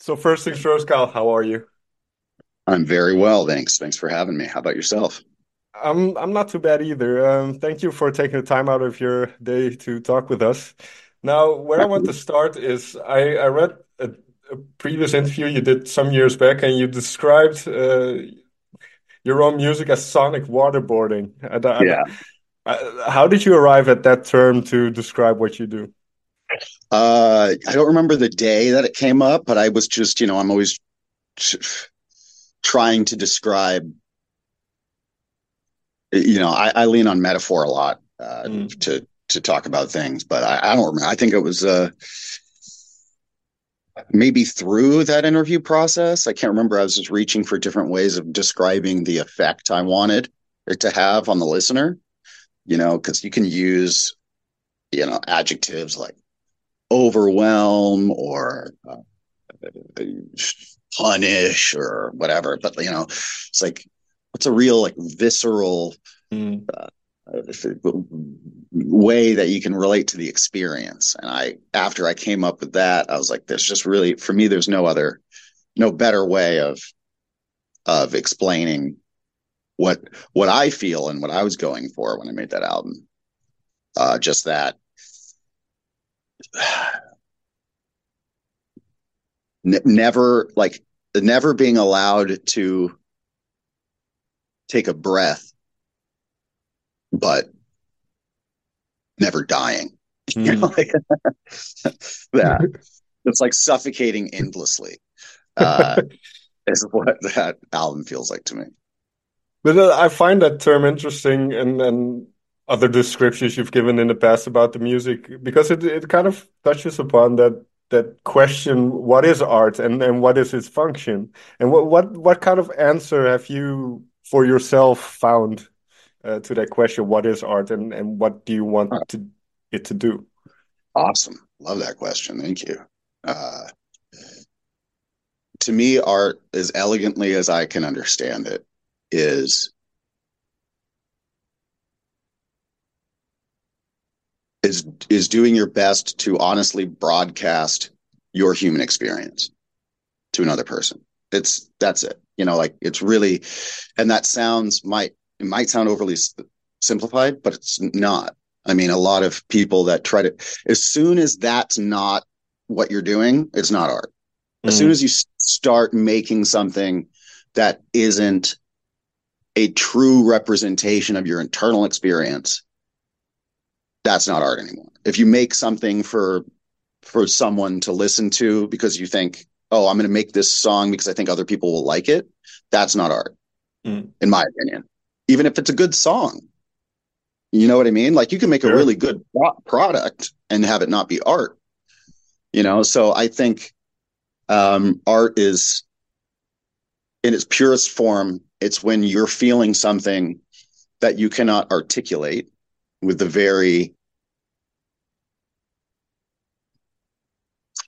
So first things first, Kyle, how are you? I'm very well, thanks. Thanks for having me. How about yourself? I'm I'm not too bad either. Um, thank you for taking the time out of your day to talk with us. Now, where I want to start is I, I read a, a previous interview you did some years back, and you described uh, your own music as sonic waterboarding. And, and, Yeah. how did you arrive at that term to describe what you do? Uh, I don't remember the day that it came up, but I was just, you know, I'm always trying to describe, you know, I, I lean on metaphor a lot uh, Mm, to to talk about things, but I, I don't remember. I think it was uh, maybe through that interview process. I can't remember. I was just reaching for different ways of describing the effect I wanted it to have on the listener, you know, because you can use, you know, adjectives like overwhelm or uh, punish or whatever. But you know, it's like what's a real like visceral mm, uh, way that you can relate to the experience. And I, after I came up with that, I was like, there's just really for me, there's no other, no better way of of explaining what what I feel and what I was going for when I made that album. Uh, just that never like never being allowed to take a breath, but never dying. You know, mm. like that. It's like suffocating endlessly. Uh, is what that album feels like to me. But uh, I find that term interesting and and other descriptions you've given in the past about the music because it it kind of touches upon that that question, what is art and and what is its function? And what what what kind of answer have you for yourself found uh, to that question, what is art and and what do you want to it to do? Awesome. Love that question. Thank you. Uh, to me, art, as elegantly as I can understand it, is is is doing your best to honestly broadcast your human experience to another person. It's that's it. You know, like it's really, and that sounds might it might sound overly simplified, but it's not. I mean, a lot of people that try to, as soon as that's not what you're doing, it's not art. As soon Mm, as you start making something that isn't a true representation of your internal experience, that's not art anymore. If you make something for for someone to listen to because you think, oh, I'm going to make this song because I think other people will like it, that's not art, mm, in my opinion. Even if it's a good song, you know what I mean? Like you can make a really good product and have it not be art, you know? So I think um, art is in its purest form. It's when you're feeling something that you cannot articulate with the very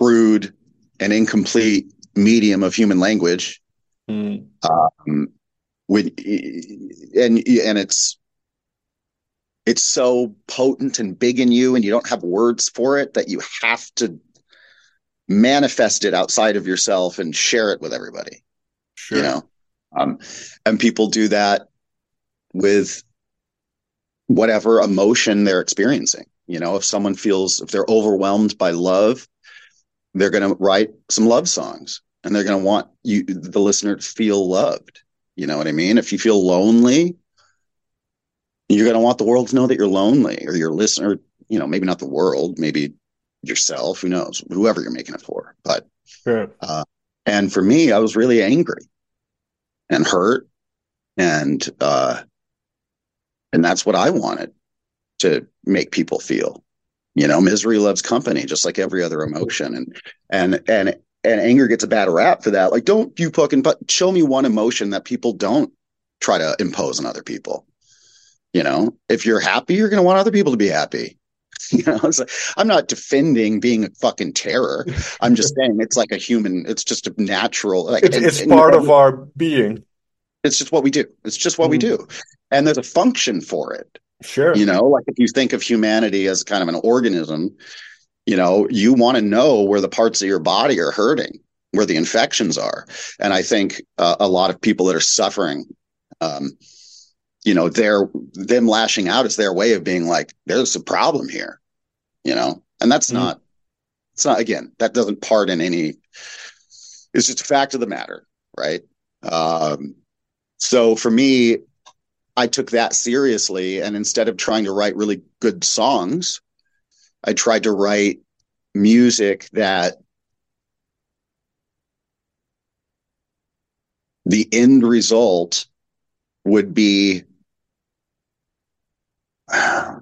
crude and incomplete medium of human language. Mm, Um, when and and it's it's so potent and big in you, and you don't have words for it that you have to manifest it outside of yourself and share it with everybody. You know, um, and people do that with whatever emotion they're experiencing. You know, if someone feels if they're overwhelmed by love, they're going to write some love songs and they're going to want you the listener to feel loved you know what i mean if you feel lonely you're going to want the world to know that you're lonely or your listener you know maybe not the world maybe yourself who knows whoever you're making it for but Sure. uh and for me i was really angry and hurt and uh and that's what i wanted to make people feel. You know misery loves company just like every other emotion. And and and and anger gets a bad rap for that. Like don't you fucking but show me one emotion that people don't try to impose on other people. You know if you're happy you're going to want other people to be happy. You know it's like, i'm not defending being a fucking terror. I'm just saying it's like a human it's just a natural like It's and, it's and part of our being. It's just what we do it's just what we Mm, do and there's a function for it Sure. you know like if you think of humanity as kind of an organism you know you want to know where the parts of your body are hurting where the infections are. And I think uh, a lot of people that are suffering, um, you know, they're them lashing out is their way of being like, there's a problem here, you know, and that's mm-hmm. not, it's not, again, that doesn't pardon any, it's just a fact of the matter. Right. Um, so for me, I took that seriously. And instead of trying to write really good songs, I tried to write music that the end result would be let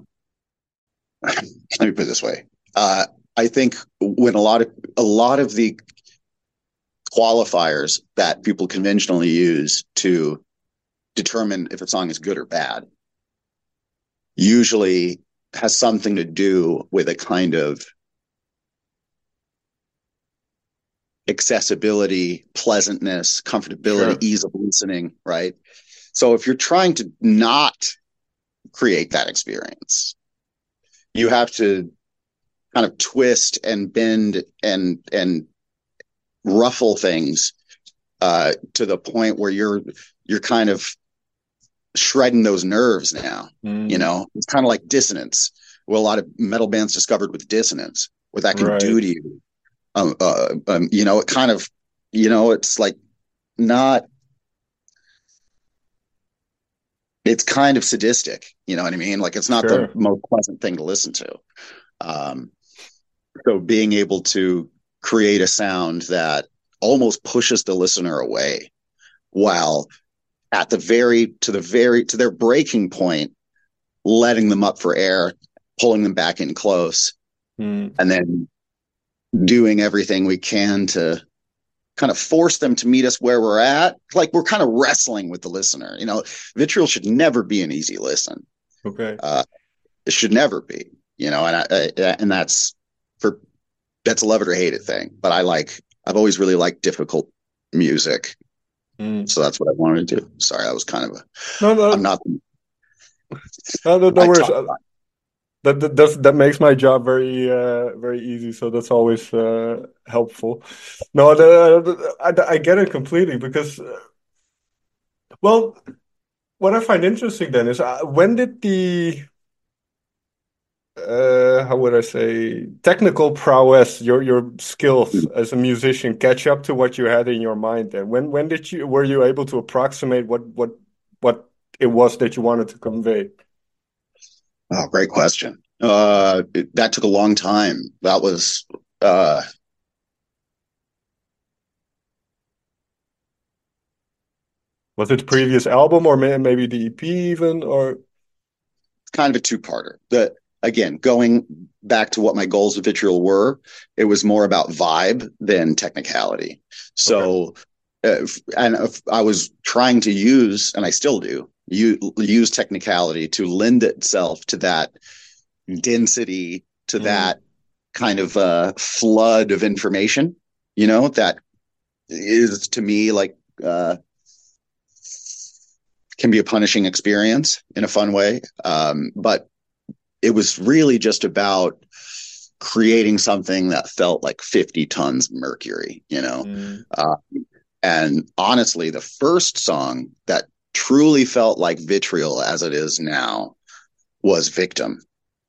me put it this way uh, i think when a lot of a lot of the qualifiers that people conventionally use to determine if a song is good or bad usually has something to do with a kind of accessibility, pleasantness, comfortability, sure. ease of listening, right? So if you're trying to not create that experience, you have to kind of twist and bend and and ruffle things uh, to the point where you're you're kind of shredding those nerves now. Mm. You know, it's kind of like dissonance. Well, a lot of metal bands discovered with dissonance, what that can right. do to you um, uh, um, you know, it kind of, you know, it's like not. It's kind of sadistic, you know what I mean? Like it's not sure. the most pleasant thing to listen to. Um, so being able to create a sound that almost pushes the listener away, while at the very to the very to their breaking point, letting them up for air, pulling them back in close, mm. and then doing everything we can to kind of force them to meet us where we're at. Like we're kind of wrestling with the listener. You know, vitriol should never be an easy listen. Okay. Uh, it should never be. You know, and I, I, and that's for that's a love it or hate it thing. But I like I've always really liked difficult music. Mm. So that's what I wanted to do. Sorry, I was kind of a. No, no, I'm not. No, no, no worries that that does, that makes my job very uh, very easy. So that's always uh, helpful. No, the, the, I, I get it completely because, uh, well, what I find interesting then is uh, when did the uh, how would I say technical prowess, your your skills as a musician, catch up to what you had in your mind? Then when when did you were you able to approximate what what what it was that you wanted to convey? Oh, great question. Uh, it, that took a long time. That was, uh, was it the previous album or maybe the EP even or kind of a two-parter. The again, going back to what my goals of Vitriol were, it was more about vibe than technicality. So, okay. uh, and I was trying to use, and I still do, you use technicality to lend itself to that density, to mm. that kind of uh, flood of information. You know that is to me like uh, can be a punishing experience in a fun way. Um, but it was really just about creating something that felt like 50 tons mercury, you know? Mm. Uh, and honestly, the first song that truly felt like vitriol as it is now was victim.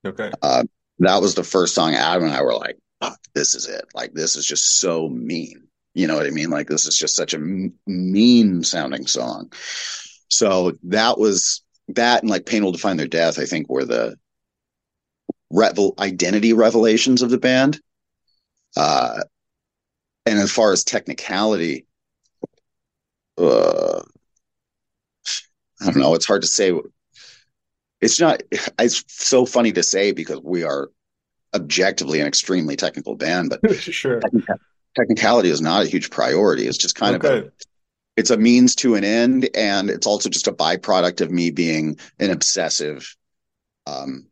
Okay. Uh, that was the first song Adam and I were like, oh, this is it. Like, this is just so mean. You know what I mean? Like, this is just such a m- mean sounding song. So that was that and like Pain Will Define Their Death, I think were the revel- identity revelations of the band. Uh, and as far as technicality, uh, I don't know. It's hard to say. It's not. It's so funny to say because we are objectively an extremely technical band, but sure. technicality is not a huge priority. It's just kind okay. of a, it's a means to an end, and it's also just a byproduct of me being an obsessive um,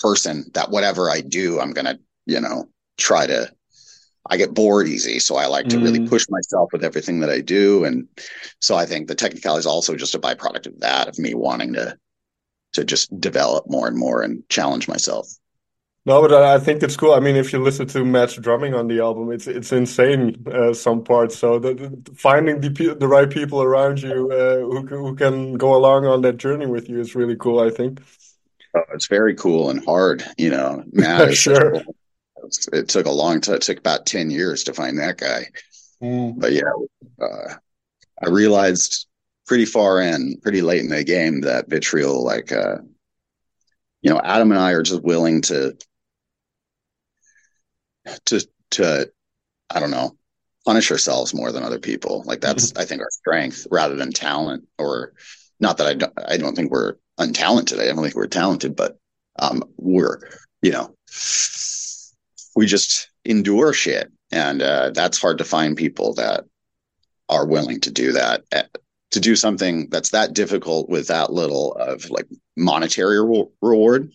person. That whatever I do, I'm gonna, you know, try to I get bored easy. So I like to mm. really push myself with everything that I do. And so I think the technicality is also just a byproduct of that, of me wanting to, to just develop more and more and challenge myself. No, but I think it's cool. I mean, if you listen to Matt's drumming on the album, it's it's insane uh, some parts. So the, the, finding the the right people around you uh, who who can go along on that journey with you is really cool. I think. Oh, it's very cool and hard. You know, Matt sure. Cool. It took a long time. It took about ten years to find that guy. Mm. But yeah, uh, I realized pretty far in, pretty late in the game that Vitriol, like, uh, you know, Adam and I are just willing to to to I don't know punish ourselves more than other people. Like that's mm-hmm. I think our strength rather than talent. Or not that I don't I don't think we're untalented. I don't think we're talented, but um, we're you know we just endure shit, and uh, that's hard to find people that are willing to do that. Eh, to do something that's that difficult with that little of like monetary re- reward,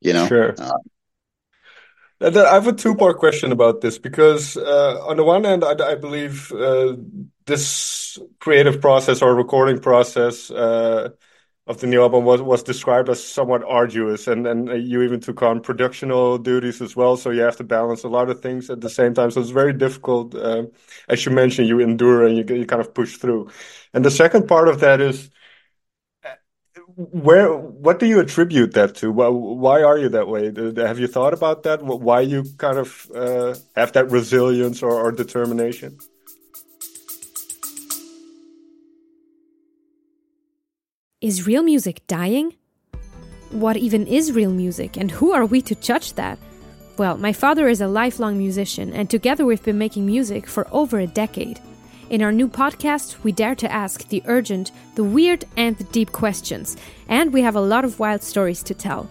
you know. Sure. Uh, I have a two-part question about this because, uh, on the one hand, I, I believe uh, this creative process or recording process uh, of the new album was, was described as somewhat arduous, and and you even took on productional duties as well. So you have to balance a lot of things at the same time. So it's very difficult. Uh, as you mentioned, you endure and you you kind of push through. And the second part of that is where what do you attribute that to why, why are you that way have you thought about that why you kind of uh, have that resilience or, or, determination is real music dying what even is real music and who are we to judge that well my father is a lifelong musician and together we've been making music for over a decade in our new podcast, we dare to ask the urgent, the weird, and the deep questions, and we have a lot of wild stories to tell.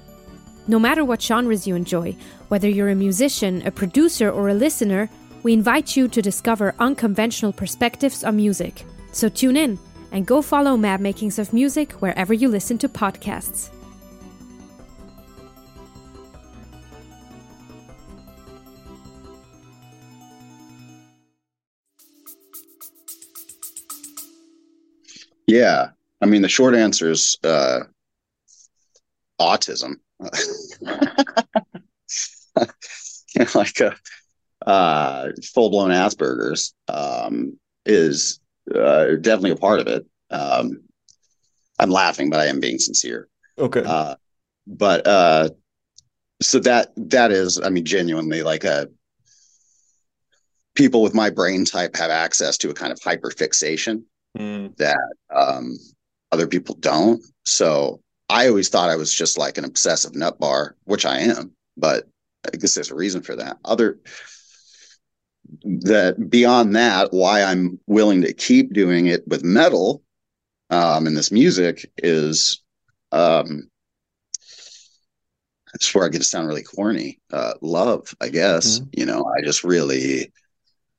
No matter what genres you enjoy, whether you're a musician, a producer, or a listener, we invite you to discover unconventional perspectives on music. So tune in and go follow Mad Makings of Music wherever you listen to podcasts. Yeah. I mean, the short answer is uh, autism. you know, like a uh, full blown Asperger's um, is uh, definitely a part of it. Um, I'm laughing, but I am being sincere. Okay. Uh, but uh, so that that is, I mean, genuinely like a people with my brain type have access to a kind of hyperfixation mm. that um, other people don't. So I always thought I was just like an obsessive nut bar, which I am, but I guess there's a reason for that. Other that beyond that, why I'm willing to keep doing it with metal um, and this music is um, that's where I get to sound really corny. Uh, love, I guess. Mm-hmm. You know, I just really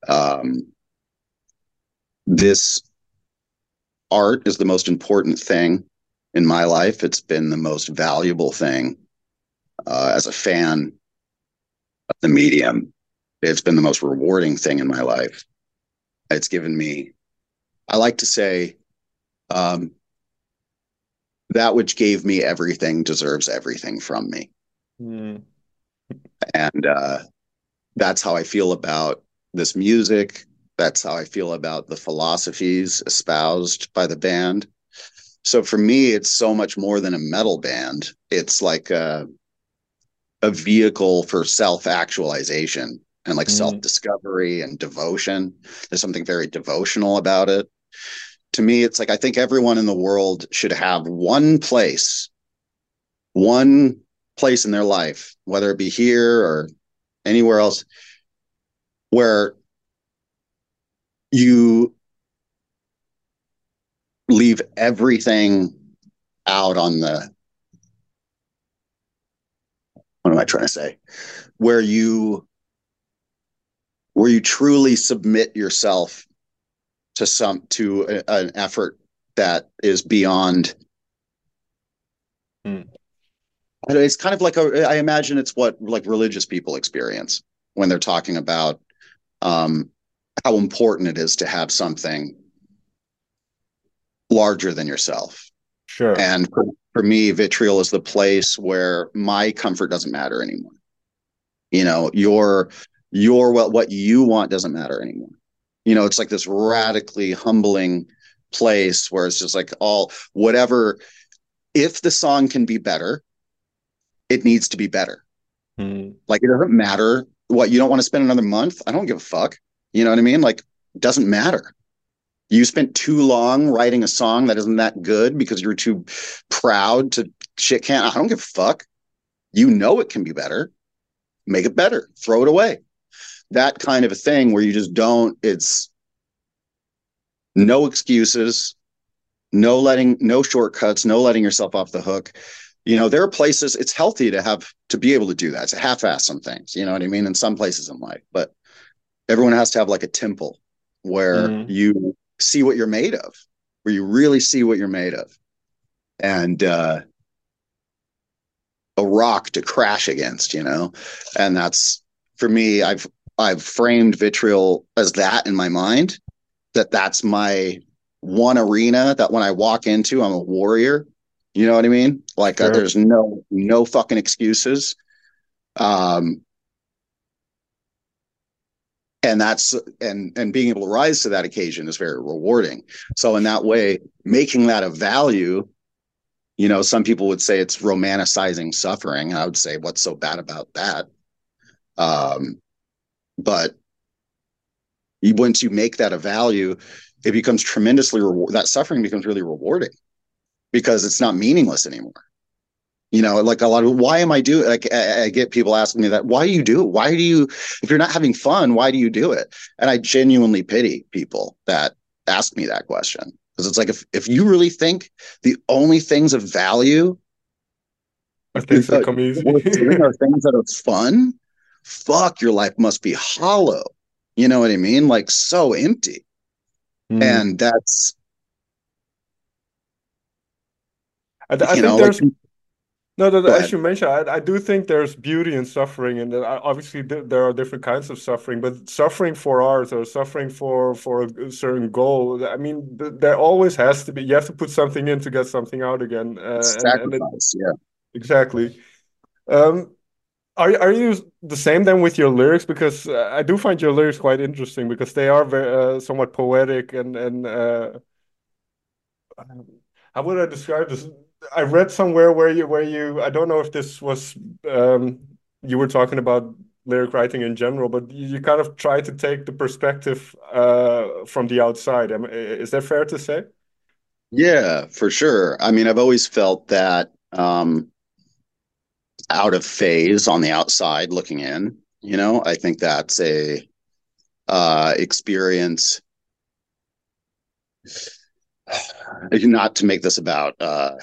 um, this art is the most important thing in my life. It's been the most valuable thing uh, as a fan of the medium. It's been the most rewarding thing in my life. It's given me, I like to say, um, that which gave me everything deserves everything from me. Mm. And uh, that's how I feel about this music, that's how I feel about the philosophies espoused by the band. So for me, it's so much more than a metal band. It's like a, a vehicle for self actualization and like mm. self discovery and devotion. There's something very devotional about it. To me, it's like I think everyone in the world should have one place, one place in their life, whether it be here or anywhere else, where you leave everything out on the what am I trying to say? Where you where you truly submit yourself to some to a, an effort that is beyond hmm. it's kind of like a i imagine it's what like religious people experience when they're talking about um how important it is to have something larger than yourself. Sure. And for, for me, vitriol is the place where my comfort doesn't matter anymore. You know, your your what what you want doesn't matter anymore. You know, it's like this radically humbling place where it's just like all whatever if the song can be better, it needs to be better. Hmm. Like it doesn't matter what you don't want to spend another month. I don't give a fuck. You know what I mean? Like it doesn't matter. You spent too long writing a song that isn't that good because you're too proud to shit Can't I don't give a fuck. You know it can be better. Make it better. Throw it away. That kind of a thing where you just don't, it's no excuses, no letting, no shortcuts, no letting yourself off the hook. You know, there are places it's healthy to have to be able to do that. It's half ass some things, you know what I mean? In some places in life, but everyone has to have like a temple where mm-hmm. you see what you're made of, where you really see what you're made of. And uh a rock to crash against, you know? And that's for me, I've I've framed vitriol as that in my mind, that that's my one arena that when I walk into, I'm a warrior. You know what I mean? Like uh, sure. uh, there's no no fucking excuses. Um and that's and and being able to rise to that occasion is very rewarding so in that way making that a value you know some people would say it's romanticizing suffering i would say what's so bad about that um but once you make that a value it becomes tremendously reward that suffering becomes really rewarding because it's not meaningless anymore. You know like a lot of why am i doing like I, I, get people asking me that why do you do it? Why do you if you're not having fun why do you do it? And i genuinely pity people that ask me that question because it's like if if you really think the only things of value are things that come easy. are things that are fun fuck your life must be hollow you know what i mean like so empty mm. and that's I, I think know, there's like, no, no as you mentioned, I, I, do think there's beauty in suffering, and obviously th there are different kinds of suffering. But suffering for art or suffering for for a certain goal, I mean, th there always has to be. You have to put something in to get something out again. Uh, Sacrifice, and, and it, yeah, exactly. Um, are are you the same then with your lyrics? Because uh, I do find your lyrics quite interesting because they are very uh, somewhat poetic and and uh, how would I describe this? I read somewhere where you where you I don't know if this was um, you were talking about lyric writing in general, but you kind of try to take the perspective uh, from the outside. Is that fair to say? Yeah, for sure. I mean, I've always felt that um, out of phase on the outside looking in. You know, I think that's a uh, experience. Not to make this about uh,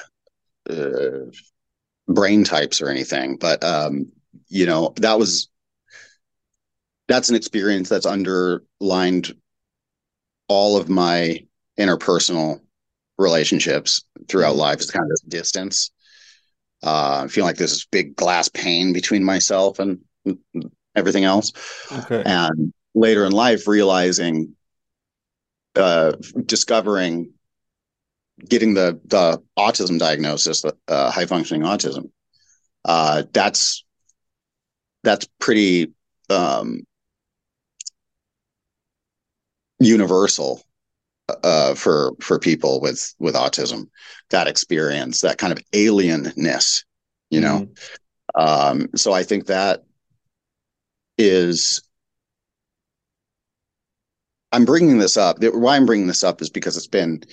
uh, brain types or anything, but um, you know that was that's an experience that's underlined all of my interpersonal relationships throughout mm-hmm. life. It's kind of this distance. Uh, I feel like there's this big glass pane between myself and everything else. Okay. And later in life, realizing, uh, discovering getting the the autism diagnosis, uh, high functioning autism, uh, that's that's pretty um, universal uh, for for people with with autism. That experience, that kind of alienness, you know. Mm-hmm. Um, so I think that is I'm bringing this up. Why I'm bringing this up is because it's been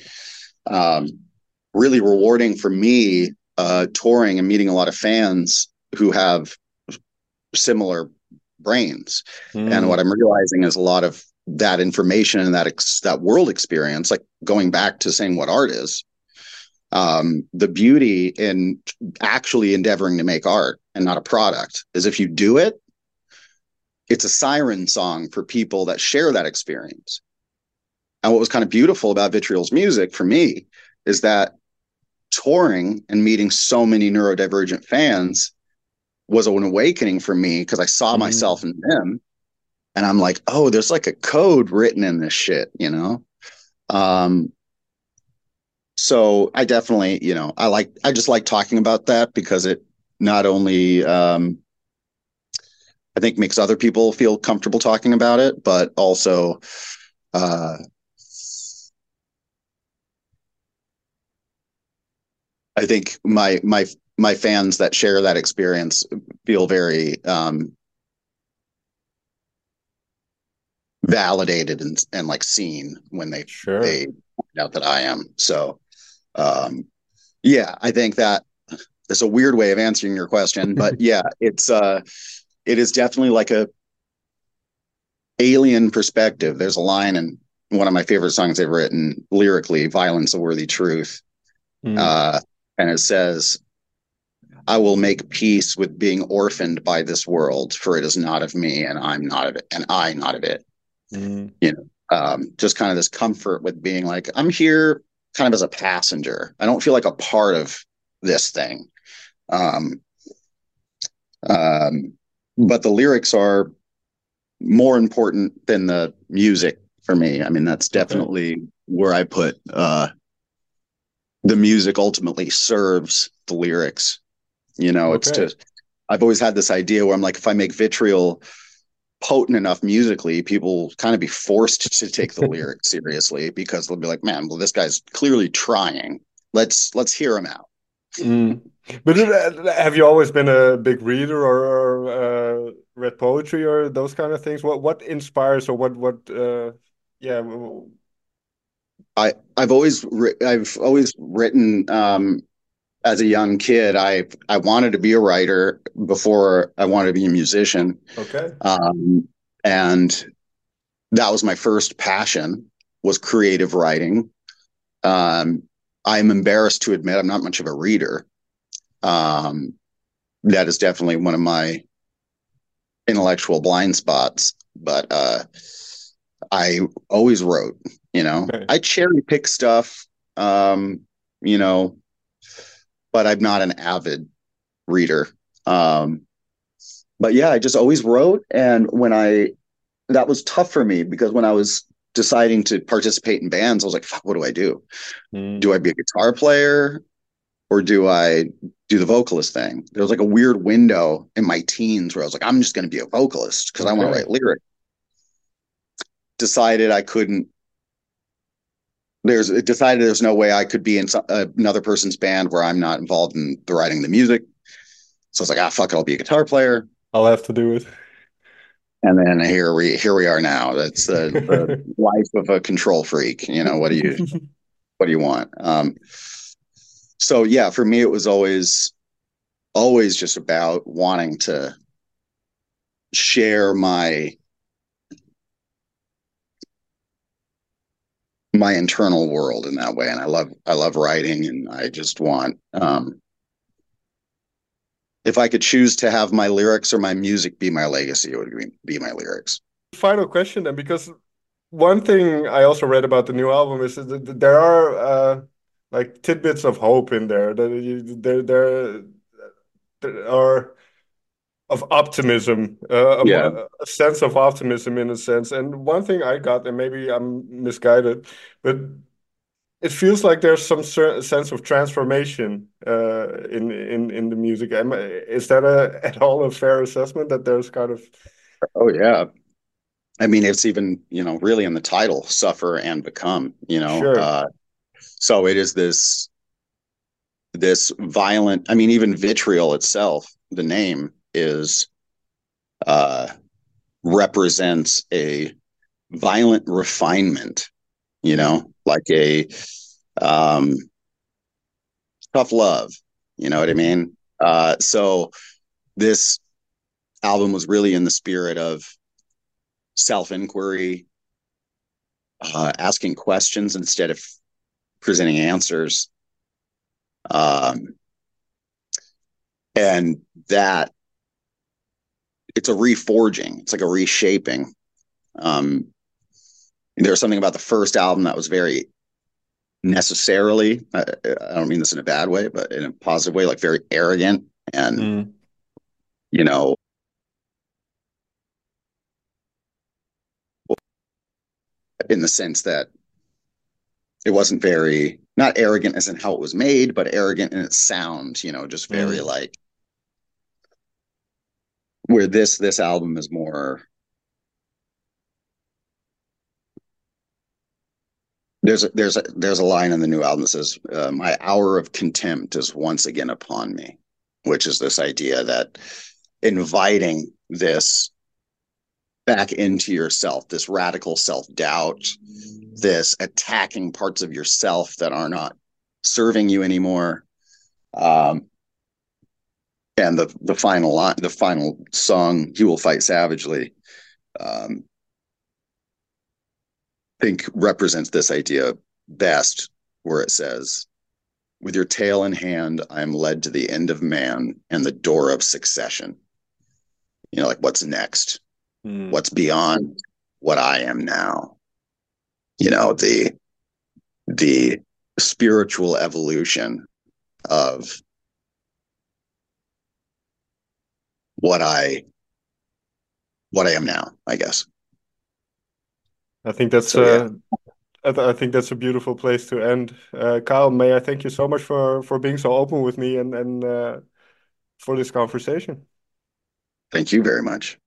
um, really rewarding for me uh, touring and meeting a lot of fans who have similar brains. Mm. And what I'm realizing is a lot of that information and that ex- that world experience, like going back to saying what art is, um, the beauty in actually endeavoring to make art and not a product is if you do it, it's a siren song for people that share that experience. And what was kind of beautiful about Vitriol's music for me is that touring and meeting so many neurodivergent fans was an awakening for me because I saw mm-hmm. myself in them. And I'm like, oh, there's like a code written in this shit, you know? Um, so I definitely, you know, I like, I just like talking about that because it not only, um, I think makes other people feel comfortable talking about it, but also uh, I think my my my fans that share that experience feel very um, validated and and like seen when they Sure. they find out that I am. So um, yeah, I think that it's a weird way of answering your question, but yeah, it's uh it is definitely like a alien perspective. There's a line in one of my favorite songs I've written lyrically, Violence a Worthy Truth. Mm. Uh, and it says, I will make peace with being orphaned by this world, for it is not of me, and I'm not of it, and I not of it. Mm. Um, just kind of this comfort with being like, I'm here kind of as a passenger. I don't feel like a part of this thing. Um, um, but the lyrics are more important than the music for me. I mean, that's definitely where I put uh, the music ultimately serves the lyrics. You know, it's Okay. to, I've always had this idea where I'm like, if I make vitriol potent enough musically, people kind of be forced to take the lyrics seriously because they'll be like, man, well, this guy's clearly trying. Let's let's hear him out. Mm. But have you always been a big reader or, or uh, read poetry or those kind of things? What what inspires or what what uh, yeah I've always I've always written um, as a young kid. I I wanted to be a writer before I wanted to be a musician, okay um, and that was my first passion was creative writing. Um, I'm embarrassed to admit I'm not much of a reader. Um, that is definitely one of my intellectual blind spots, but uh, I always wrote. You know, Okay. I cherry pick stuff. Um, you know, but I'm not an avid reader. Um, but yeah, I just always wrote, and when I that was tough for me because when I was deciding to participate in bands, I was like, "Fuck, what do I do? Mm. Do I be a guitar player, or do I do the vocalist thing?" There was like a weird window in my teens where I was like, "I'm just going to be a vocalist because I want to write lyrics." Decided I couldn't. There's it decided there's no way I could be in some, uh, another person's band where I'm not involved in the writing the music. So I was like, "Ah, fuck it, I'll be a guitar player." I'll have to do it. And then here we here we are now. That's the, the life of a control freak. You know what do you what do you want? Um, so yeah, for me it was always always just about wanting to share my my internal world in that way, and I love I love writing, and I just want um, if I could choose to have my lyrics or my music be my legacy, it would be, my lyrics. Final question then, because one thing I also read about the new album is that there are uh, like tidbits of hope in there. That you, there there there are of optimism, uh, a, Yeah. a sense of optimism in a sense. And one thing I got, and maybe I'm misguided, but it feels like there's some sense of transformation uh, in in in the music. Is that a at all a fair assessment that there's kind of Oh yeah. I mean, it's even, you know, really in the title, suffer and become, you know. Sure. Uh, so it is this this violent, I mean, even vitriol itself, the name is uh represents a violent refinement, you know, like a um tough love, you know what I mean? Uh so this album was really in the spirit of self inquiry, uh, asking questions instead of presenting answers. Um, and that it's a reforging, it's like a reshaping. Um, there's something about the first album that was very necessarily, I, I don't mean this in a bad way, but in a positive way, like very arrogant and, Mm. you know, in the sense that it wasn't very not arrogant as in how it was made, but arrogant in its sound, you know, just very Mm. like where this this album is more there's a, there's a, there's a line in the new album that says uh, my hour of contempt is once again upon me which is this idea that inviting this back into yourself this radical self-doubt this attacking parts of yourself that are not serving you anymore um, and the the final line, the final song, "He Will Fight Savagely," um, I think represents this idea best, where it says, "With your tail in hand, I am led to the end of man and the door of succession." You know, like what's next? Mm. What's beyond what I am now? You know, the the spiritual evolution of what I what I am now, I guess. I think that's so, yeah. uh, I, th I, think that's a beautiful place to end. Uh, Kyle, may I thank you so much for for being so open with me and and uh, for this conversation. Thank you very much.